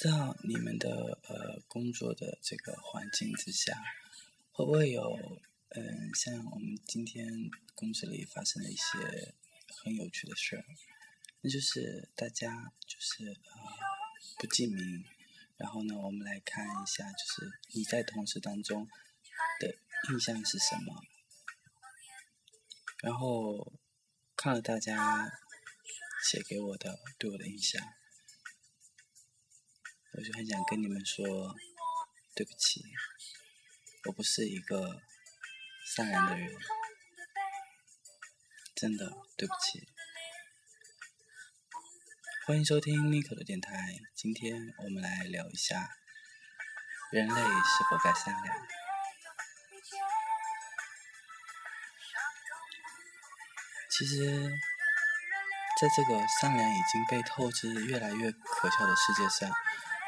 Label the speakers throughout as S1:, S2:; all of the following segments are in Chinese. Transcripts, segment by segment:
S1: 知道你们的呃工作的这个环境之下，会不会有嗯像我们今天公司里发生的一些很有趣的事儿？那就是大家就是呃不记名，然后呢，我们来看一下，就是你在同事当中的印象是什么？然后看了大家写给我的对我的印象，我就很想跟你们说对不起，我不是一个善良的人，真的对不起。欢迎收听 Nico 的电台，今天我们来聊一下人类是否该善良。其实，在这个善良已经被透支越来越可笑的世界上，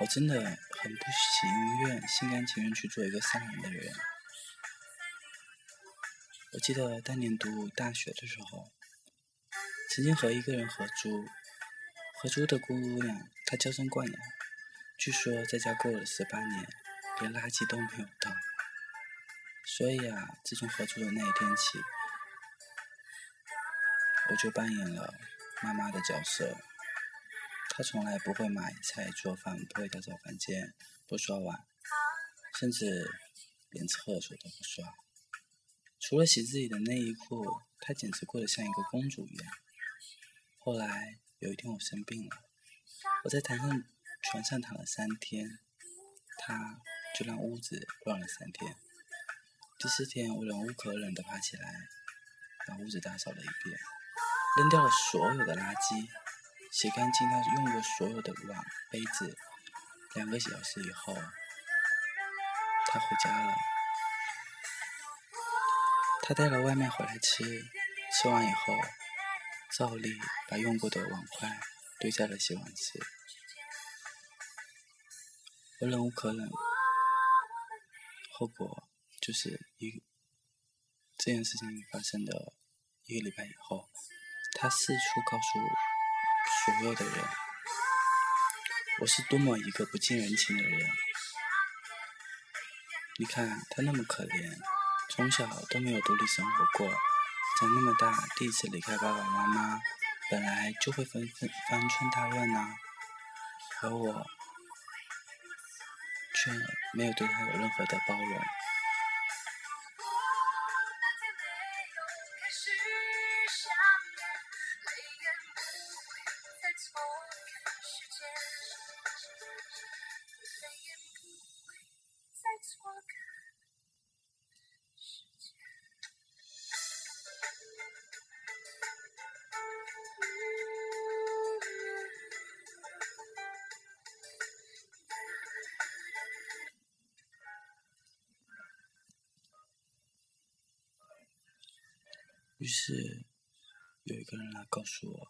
S1: 我真的很不情愿、心甘情愿去做一个善良的人。我记得当年读大学的时候，曾经和一个人合租。合租的姑娘，她娇生惯养，据说在家过了十八年，连垃圾都没有倒。所以啊，自从合租的那一天起，我就扮演了妈妈的角色。她从来不会买菜做饭，不会打扫房间，不刷碗，甚至连厕所都不刷。除了洗自己的内衣裤，她简直过得像一个公主一样。后来。有一天我生病了，我在床上床上躺了三天，他就让屋子乱了三天。第四天我忍无可忍的爬起来，把屋子打扫了一遍，扔掉了所有的垃圾，洗干净他用过所有的碗杯子。两个小时以后，他回家了，他带了外卖回来吃，吃完以后。照例把用过的碗筷堆在了洗碗池，我忍无可忍，后果就是一这件事情发生的一个礼拜以后，他四处告诉我所有的人，我是多么一个不近人情的人。你看他那么可怜，从小都没有独立生活过。长那么大，第一次离开爸爸妈妈，本来就会分分方寸大乱呐，而我却没有对他有任何的包容。于是，有一个人来告诉我，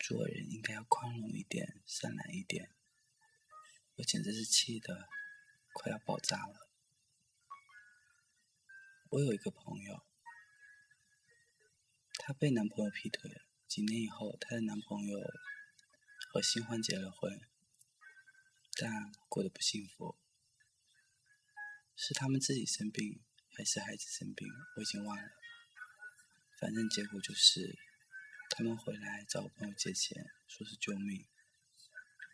S1: 做人应该要宽容一点，善良一点。我简直是气得快要爆炸了。我有一个朋友，她被男朋友劈腿了，几年以后，她的男朋友和新欢结了婚，但过得不幸福。是他们自己生病，还是孩子生病？我已经忘了。反正结果就是，他们回来找我朋友借钱，说是救命。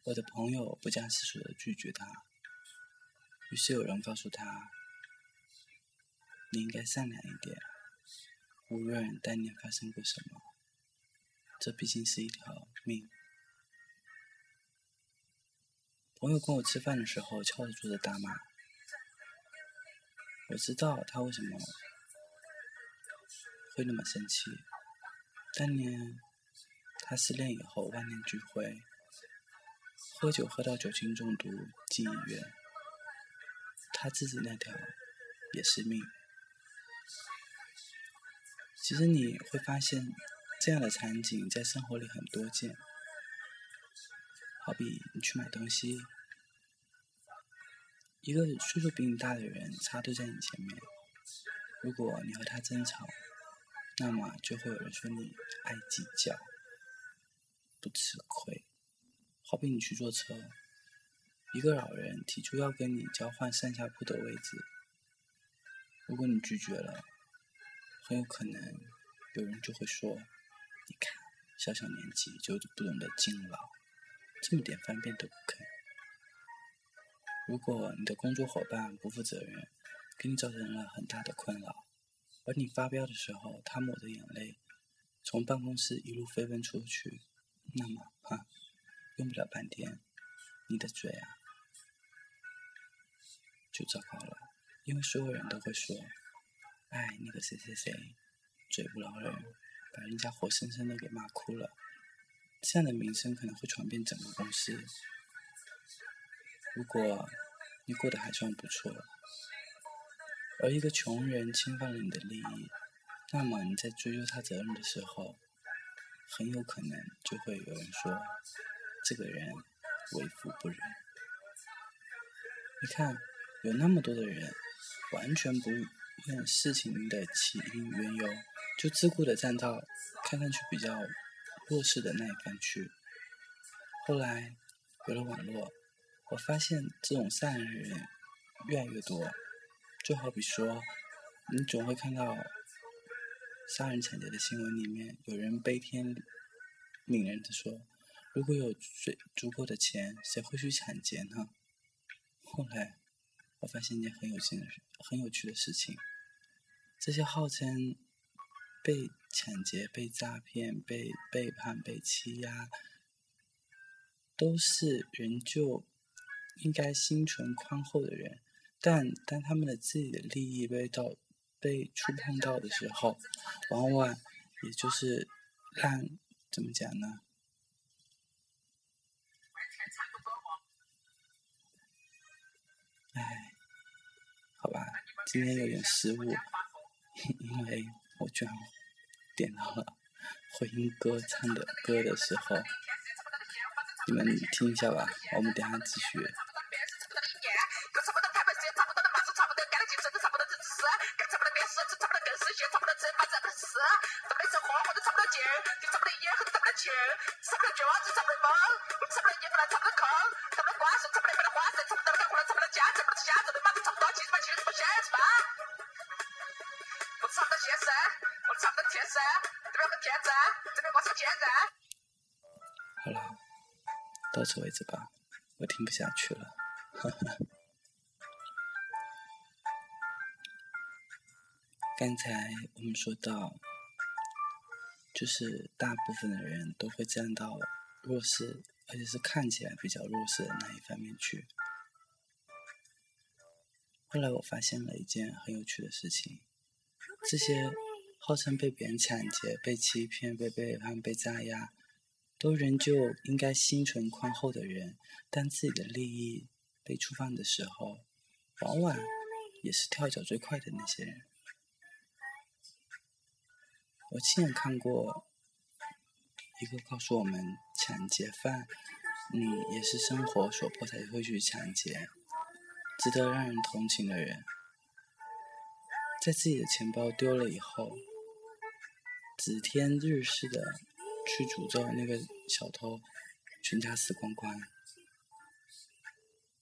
S1: 我的朋友不加思索的拒绝他。于是有人告诉他：“你应该善良一点，无论当年发生过什么，这毕竟是一条命。”朋友跟我吃饭的时候敲着桌子大骂。我知道他为什么。会那么生气？当年他失恋以后，万念俱灰，喝酒喝到酒精中毒进医院。他自己那条也是命。其实你会发现，这样的场景在生活里很多见。好比你去买东西，一个岁数比你大的人插队在你前面，如果你和他争吵。那么就会有人说你爱计较，不吃亏。好比你去坐车，一个老人提出要跟你交换上下铺的位置，如果你拒绝了，很有可能有人就会说：“你看，小小年纪就不懂得敬老，这么点方便都不肯。”如果你的工作伙伴不负责任，给你造成了很大的困扰，而你发飙的时候，他抹着眼泪从办公室一路飞奔出去，那么，哈，用不了半天，你的嘴啊就糟糕了，因为所有人都会说：“哎，那个谁谁谁，嘴不饶人，把人家活生生的给骂哭了。”这样的名声可能会传遍整个公司。如果你过得还算不错，而一个穷人侵犯了你的利益，那么你在追究他责任的时候，很有可能就会有人说这个人为富不仁。你看，有那么多的人完全不问事情的起因缘由，就自顾的站到看上去比较弱势的那一方去。后来有了网络。我发现这种善良的人越来越多，就好比说，你总会看到杀人抢劫的新闻里面，有人悲天悯人的说：“如果有足足够的钱，谁会去抢劫呢？”后来我发现一件很有趣的、很有趣的事情：这些号称被抢劫、被诈骗、被背叛、被欺压，都是人就。应该心存宽厚的人，但当他们的自己的利益被到被触碰到的时候，往往也就是让怎么讲呢？哎，好吧，今天有点失误，因为我居然点到了回音哥唱的歌的时候，你们听一下吧，我们等下继续。到此为止吧，我听不下去了。刚才我们说到，就是大部分的人都会站到弱势，而且是看起来比较弱势的那一方面去。后来我发现了一件很有趣的事情，这些号称被别人抢劫、被欺骗、被背叛、被炸压。都仍旧应该心存宽厚的人，当自己的利益被触犯的时候，往往也是跳脚最快的那些人。我亲眼看过一个告诉我们，抢劫犯，嗯，也是生活所迫才会去抢劫，值得让人同情的人，在自己的钱包丢了以后，指天日式的。去诅咒那个小偷，全家死光光。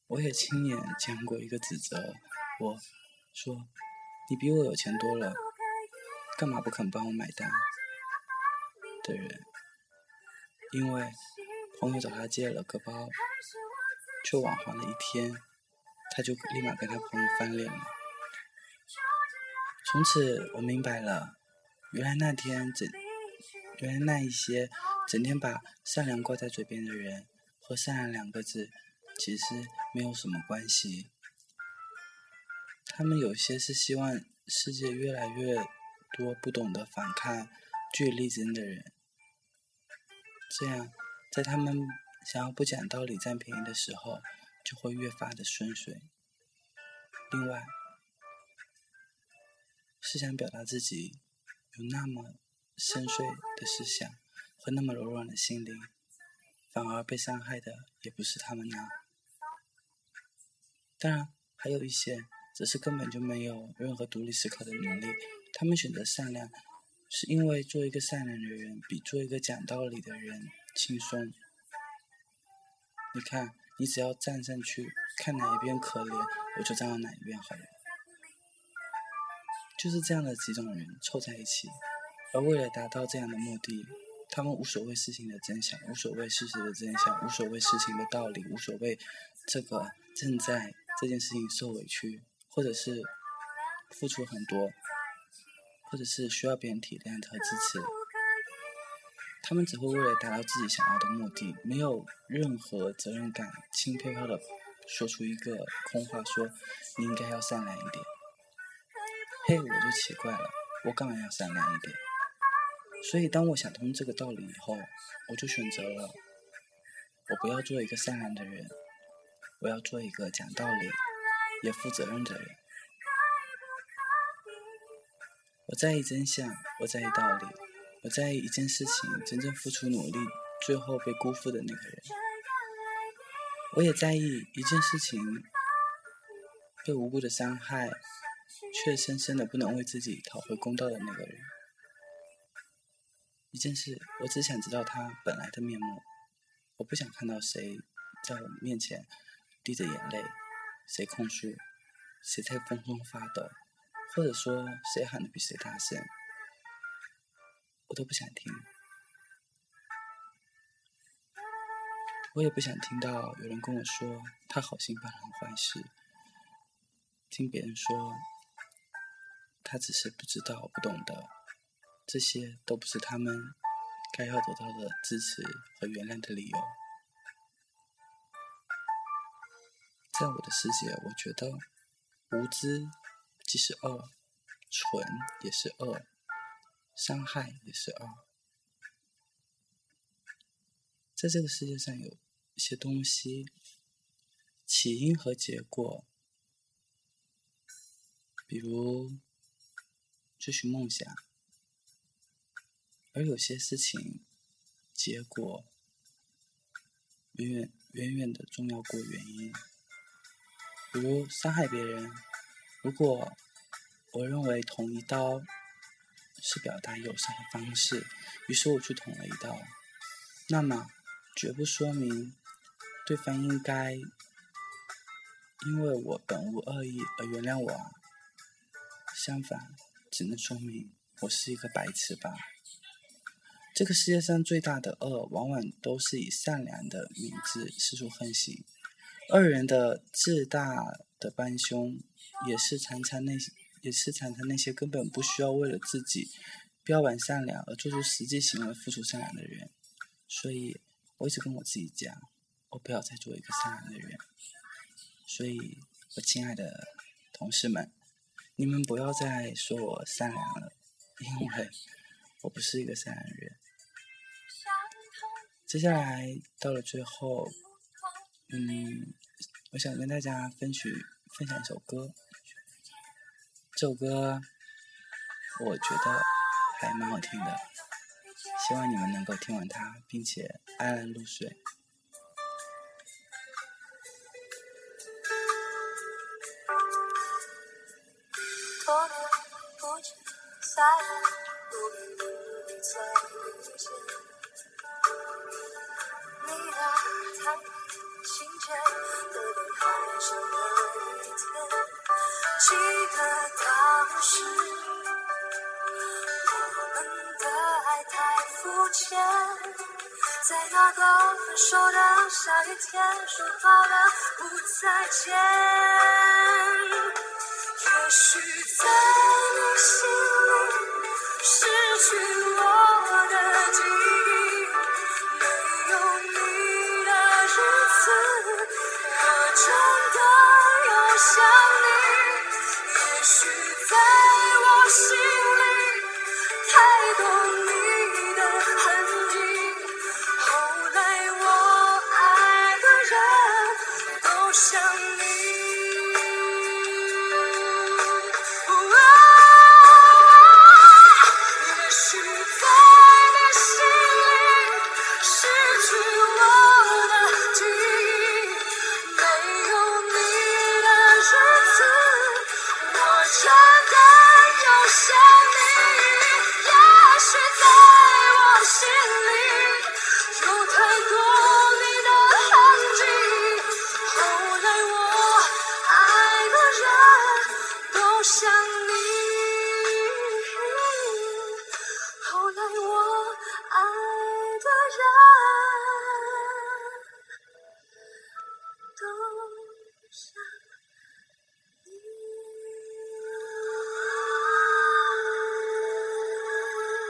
S1: 我也亲眼见过一个指责我，说你比我有钱多了，干嘛不肯帮我买单的人，因为朋友找他借了个包，却晚还了一天，他就立马跟他朋友翻脸了。从此我明白了，原来那天整。原来那一些整天把善良挂在嘴边的人，和善良两个字其实没有什么关系。他们有些是希望世界越来越多不懂得反抗、据力争的人，这样在他们想要不讲道理占便宜的时候，就会越发的顺遂。另外，是想表达自己有那么。深邃的思想和那么柔软的心灵，反而被伤害的也不是他们呐。当然，还有一些只是根本就没有任何独立思考的能力。他们选择善良，是因为做一个善良的人比做一个讲道理的人轻松。你看，你只要站上去，看哪一边可怜，我就站到哪一边好了。就是这样的几种人凑在一起，而为了达到这样的目的，他们无所谓事情的真相，无所谓事实的真相，无所谓事情的道理，无所谓这个正在这件事情受委屈，或者是付出很多，或者是需要别人体谅和支持。他们只会为了达到自己想要的目的，没有任何责任感，轻飘飘的说出一个空话，说你应该要善良一点。嘿，我就奇怪了，我干嘛要善良一点？所以当我想通这个道理以后，我就选择了，我不要做一个善良的人，我要做一个讲道理也负责任的人。我在意真相，我在意道理，我在意一件事情真正付出努力，最后被辜负的那个人。我也在意一件事情被无辜的伤害。却深深的不能为自己讨回公道的那个人，一件事，我只想知道他本来的面目，我不想看到谁在我面前滴着眼泪，谁控诉，谁在风中发抖，或者说谁喊的比谁大声，我都不想听，我也不想听到有人跟我说他好心办了坏事，听别人说。他只是不知道、不懂得，这些都不是他们该要得到的支持和原谅的理由。在我的世界，我觉得无知既是恶，蠢也是恶，伤害也是恶。在这个世界上，有一些东西，起因和结果，比如。追寻梦想，而有些事情结果远远远远的重要过原因。比如伤害别人，如果我认为捅一刀是表达友善的方式，于是我去捅了一刀，那么绝不说明对方应该因为我本无恶意而原谅我啊。相反。只能说明我是一个白痴吧。这个世界上最大的恶，往往都是以善良的名字四处横行。恶人的自大的帮凶，也是常常那些，也是常常那些根本不需要为了自己标榜善良而做出实际行为、付出善良的人。所以，我一直跟我自己讲，我不要再做一个善良的人。所以，我亲爱的同事们。你们不要再说我善良了，因为我不是一个善良的人。接下来到了最后，嗯，我想跟大家分享分享一首歌。这首歌我觉得还蛮好听的，希望你们能够听完它，并且安然入睡。肤浅，在那个分手的下雨天说好了不再见，也许在你心里。失去我的记忆，